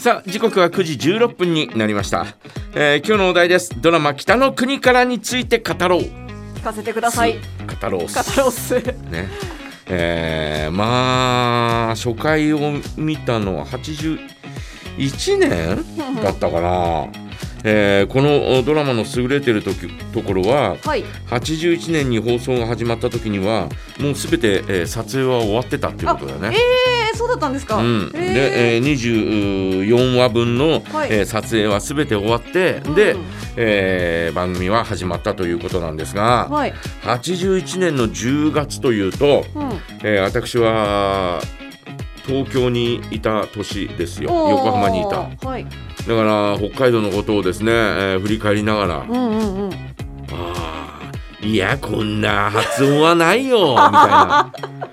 さあ時刻は9時16分になりました、えー今日のお題です。ドラマ北の国からについて語ろう。聞かせてください。語ろう語ろうっす。ね。えーまあ初回を見たのは81年だったかな、えーこのドラマの優れてる時ところははい。81年に放送が始まった時にはもうすべて、えー撮影は終わってたっていうことだよね。えー、そうだったんですか、うん、で、えー、24話分の、はい。えー撮影はすべて終わって、うん。で、えー番組は始まったということなんですが、はい、81年の10月というと、うん、えー私は東京にいた年ですよ。横浜にいた。だはい。から北海道のことをですね、えー振り返りながら、うんうんうん。あーいやこんな発音はないよみたいな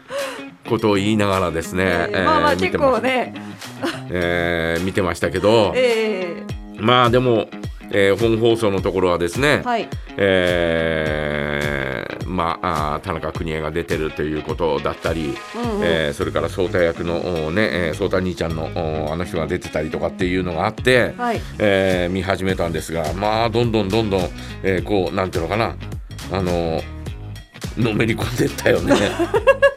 ことを言いながらですね、えーえーまあまあ結見てま構ね。えー見てましたけど、えまあでも、えー本放送のところはですねー、、はい。えーまああー田中邦衛が出てるということだったり、うんうん。えーそれから颯太役のおね、えー、颯太兄ちゃんのおあの人が出てたりとかっていうのがあって、はい。えー見始めたんですがまあどんどんどんどん、えーこうなんていうのかなあののめり込んでったよね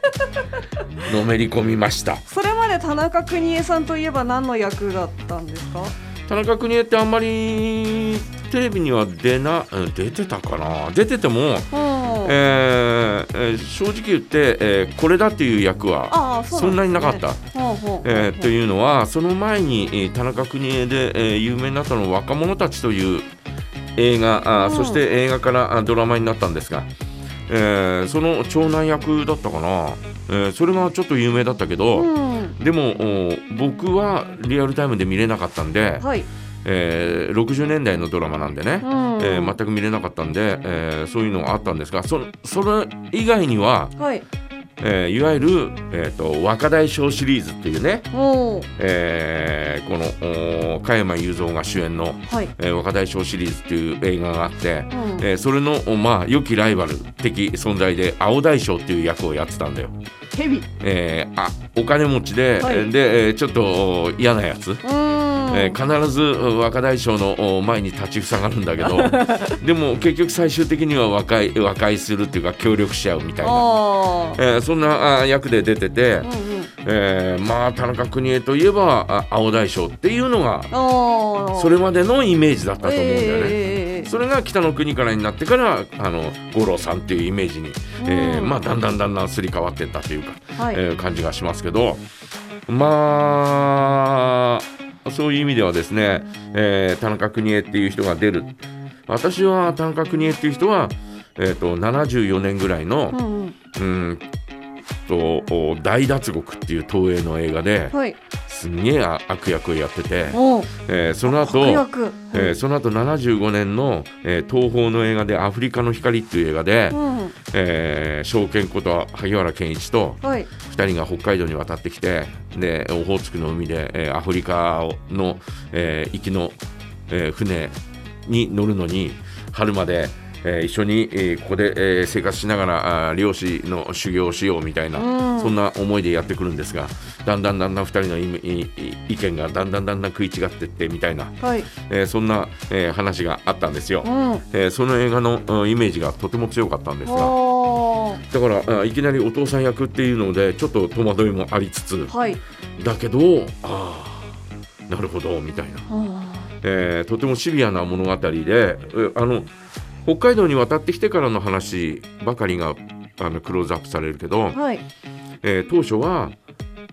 のめり込みました。それまで田中邦衛さんといえば何の役だったんですか？田中邦衛ってあんまりテレビには出なうん出てたかな。出てても、うん。えーえー正直言って、えーこれだっていう役はそんなになかった。えーというのはその前に、えー田中邦衛で、えー有名になったのは「若者たち」という映画あそして映画からあドラマになったんですが、えーその長男役だったかな、えーそれがちょっと有名だったけど、うん。でもお僕はリアルタイムで見れなかったんで、はい、えー60年代のドラマなんでね、うん。えー全く見れなかったんで、えーそういうのがあったんですがそそれ以外には、はいえーいわゆる、えーと若大将シリーズっていうね、えーこのお加山雄三が主演の、はい、えー若大将シリーズっていう映画があって、うん。えーそれの、おまあ、良きライバル的存在で青大将っていう役をやってたんだよ。ヘビ。えーあお金持ちで,、はい。でえーちょっとお嫌なやつ。うーんえー必ず若大将のお前に立ちふさがるんだけど でも結局最終的には和解和解するっていうか協力し合うみたいな、えーそんなあ役で出てて、うんうん。えーまあ田中邦衛といえばあ青大将っていうのがそれまでのイメージだったと思うんだよね。えーえーえーそれが北の国からになってからあの五郎さんっていうイメージに、えーうんまあ、だんだんだんだんすり替わっていったというか、はい、えー感じがしますけどまあそういう意味ではですね、えー田中邦衛っていう人が出る。私は田中邦衛っていう人は、えー、と74年ぐらいのうんうん。うんとお大脱獄っていう東映の映画ではい。すんげえ悪役をやってて、えーその後悪役。えーその後75年の、えー東宝の映画で「アフリカの光」っていう映画で、うん。えー証券こと萩原健一とはい。2人が北海道に渡ってきてでオホーツクの海で、えーアフリカの、えー行きの、えー船に乗るのに春まで、えー一緒に、えーここで、えー生活しながら漁師の修行をしようみたいな、うん。そんな思いでやってくるんですがだんだんだんだん2人の意見がだんだんだんだん食い違ってってみたいな、はい。えーそんな、えー話があったんですよ。うん。えーその映画のうんイメージがとても強かったんですがだからあいきなりお父さん役っていうのでちょっと戸惑いもありつつはい。だけどああなるほどみたいな、あえーとてもシビアな物語でえあの北海道に渡ってきてからの話ばかりがあのクローズアップされるけど、ーはい。えー当初は、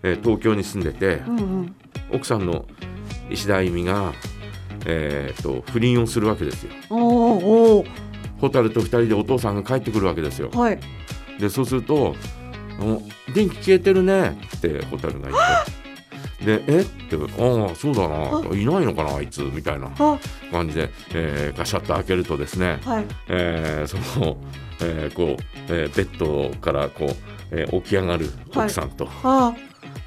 えー東京に住んでてうんうん。奥さんの石田あゆみが、えーと不倫をするわけですよ。おーおー。蛍と二人でお父さんが帰ってくるわけですよ。はい。でそうすると「お電気消えてるね」って蛍が言って「でえ？っ?」て「ああそうだな。いないのかなあいつ」みたいなあ。感じで、えーガシャッと開けるとですね、はい。えーその、えーこう、えーベッドからこう、えー起き上がる奥さんと、あ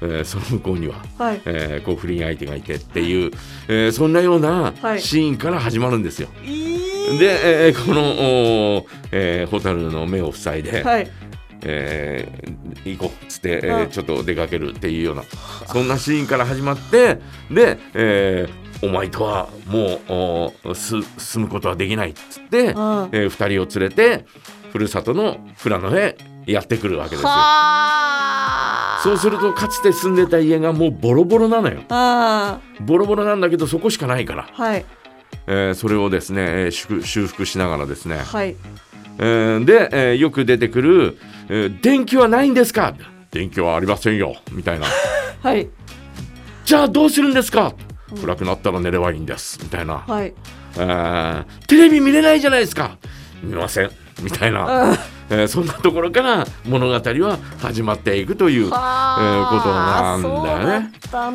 えーその向こうには、はい。えーこう不倫相手がいてっていう、えーそんなようなはい。シーンから始まるんですよ。いい。で、えーこの、おーえー、蛍の目を塞いで、はい。えー行こうっつって、えーはいちょっと出かけるっていうようなそんなシーンから始まってで、えーお前とはもうおす進むことはできないっつって、うん。えー二人を連れてふるさとの富良野へやってくるわけですよ。はあ。そうするとかつて住んでた家がもうボロボロなのよ。あボロボロなんだけどそこしかないから、ーはい。えーそれをですね、えー修修復しながらですね、はい。えーで、えーよく出てくる、えー電気はないんですか?」電気はありませんよ」みたいなはい「じゃあどうするんですか?」暗くなったら寝ればいいんです。みたいな、はい。えーテレビ見れないじゃないですか。見ません。みたいな、うんえーそんなところから物語は始まっていくという、はことなんだよね。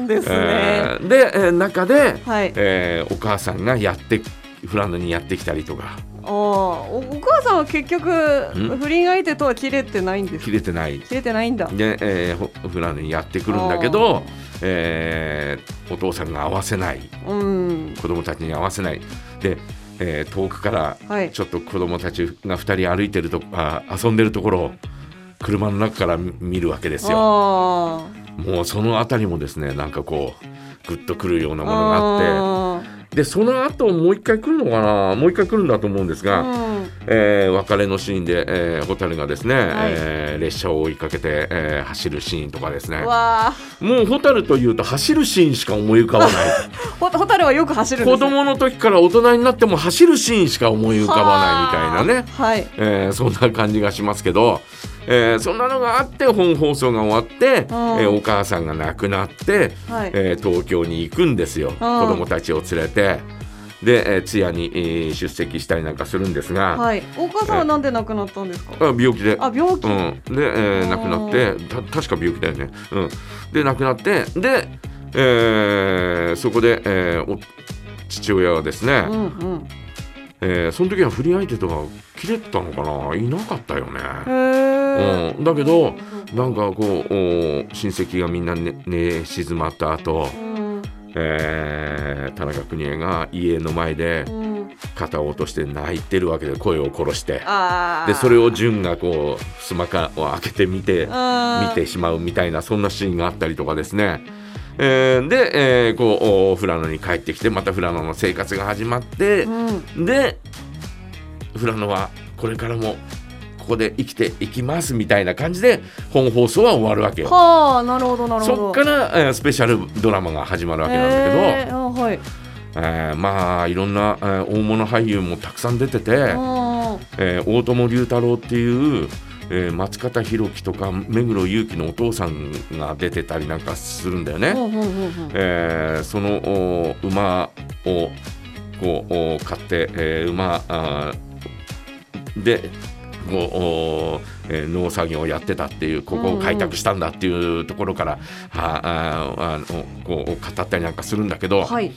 ですね、えーで、えー中で、はい。えーお母さんがやってフランドにやってきたりとかあーおお母さんは結局ん？不倫相手とは切れてないんです切れてない。切れてないんだ。で、えーほフランドにやってくるんだけど、えーお父さんが合わせない。うん。子供たちに合わせない。で、えー遠くからはい。ちょっと子供たちが2人歩いてるとあ遊んでるところを車の中から見るわけですよ。あもうその辺りもですねなんかこうグッとくるようなーものがあってでその後もう一回来るのかなもう一回来るんだと思うんですが、えー別れのシーンで、えー、蛍がですね、はい。えー列車を追いかけて、えー走るシーンとかですね。もう蛍というと走るシーンしか思い浮かばない。ーほホタルはよく走る子供の時から大人になっても走るシーンしか思い浮かばないみたいなね、はい。えーそんな感じがしますけど、えーそんなのがあって本放送が終わって、えーお母さんが亡くなって、はい。えー東京に行くんですよ、子供たちを連れてで、えー通夜に、えー出席したりなんかするんですが、はい。お母さんはなんで亡くなったんですか？あ病気で。あ病気、うん、で、えー亡くなってた確か病気だよね、うん、で亡くなってで、えーそこで、えーお父親はですね、うんうん。えーその時は不倫相手とは切れてたのかな？いなかったよね。うん、だけどなんかこうお親戚がみんな寝寝静まった後、うんえー田中邦衛が家の前でうん、肩を落として泣いてるわけで声を殺して。でそれを純がこうスマカを開けて見てうん。見てしまうみたいなそんなシーンがあったりとかですね。えーで、えーこうお富良野に帰ってきてまた富良野の生活が始まって、うん。で富良野はこれからもここで生きていきますみたいな感じで本放送は終わるわけよ。はあなるほどなるほど。そっから、えースペシャルドラマが始まるわけなんだけど、へーあはい。えーまあいろんな、えー大物俳優もたくさん出てて、うんえー大友龍太郎っていう、えー松方弘樹とか目黒祐樹のお父さんが出てたりなんかするんだよね。ほうほうほうほう。えーそのお馬をこうお買って、えー馬あーでこうおえー農作業をやってたっていうここを開拓したんだっていうところから、はああーあのこう語ったりなんかするんだけど、はい。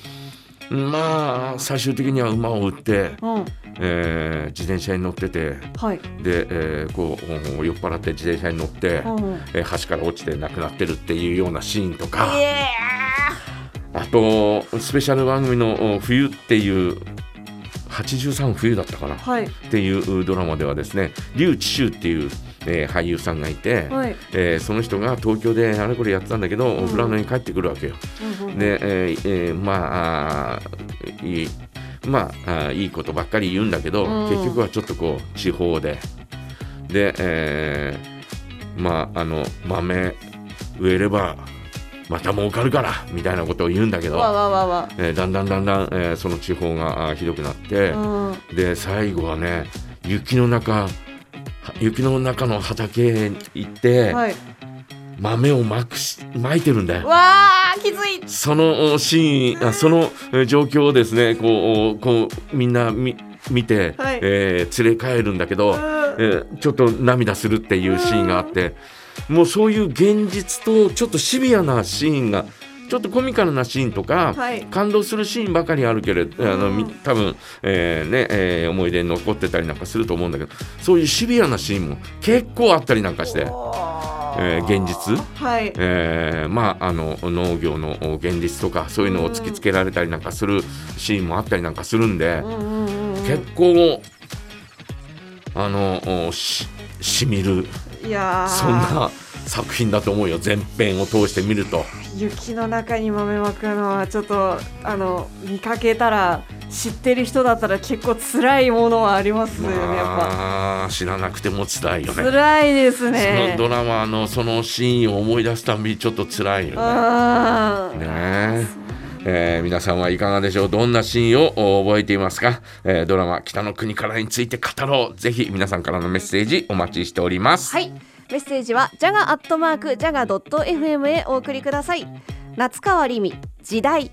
まあ最終的には馬を売って、うん。えー自転車に乗っててはい。で、えーこうお酔っ払って自転車に乗って、うんえー橋から落ちて亡くなってるっていうようなシーンとか。あとスペシャル番組のお冬っていう83冬だったかな。っはい。ていうドラマではですね劉智秀っていう、えー俳優さんがいて、はい。えーその人が東京であれこれやってたんだけど、ん。富良野に帰ってくるわけよ。うんうん。で、えーえーまあいいまあいいことばっかり言うんだけど、うん。結局はちょっとこう地方で。で、えーまああの豆植えればまた儲かるからみたいなことを言うんだけど。えーだんだんだんだん、えーその地方がひどくなって、うん。で最後はね雪の中は雪の中の畑へ行って、はい。豆をまくしまいてるんだよ。わあきついそのおシーンあそのえー状況をですねこうおこうみんな見見て、はい。えー連れ帰るんだけど、えーちょっと涙するっていうシーンがあってもうそういう現実とちょっとシビアなシーンがちょっとコミカルなシーンとか、はい。感動するシーンばかりあるけれど、あのみ多分、えーねえー思い出に残ってたりなんかすると思うんだけどそういうシビアなシーンも結構あったりなんかして、えー現実。はい。えーまああの農業の現実とかそういうのを突きつけられたりなんかするシーンもあったりなんかするんで、うんうんうんうん。結構あのおししみるいやー。そんな作品だと思うよ。前編を通して見ると。雪の中に豆まくのはちょっとあの見かけたら知ってる人だったら結構辛いものはありますよねやっまあ知らなくても辛いよぱね。辛いですそのねドラマのそのシーンを思い出すたびにちょっと辛いよね。ねええー皆さんはいかがでしょう？どんなシーンを覚えていますか、えードラマ「北の国から」について語ろう。ぜひ皆さんからのメッセージお待ちしております、はい。メッセージはジャガアットマークジャガドット FM へお送りください。夏川りみ時代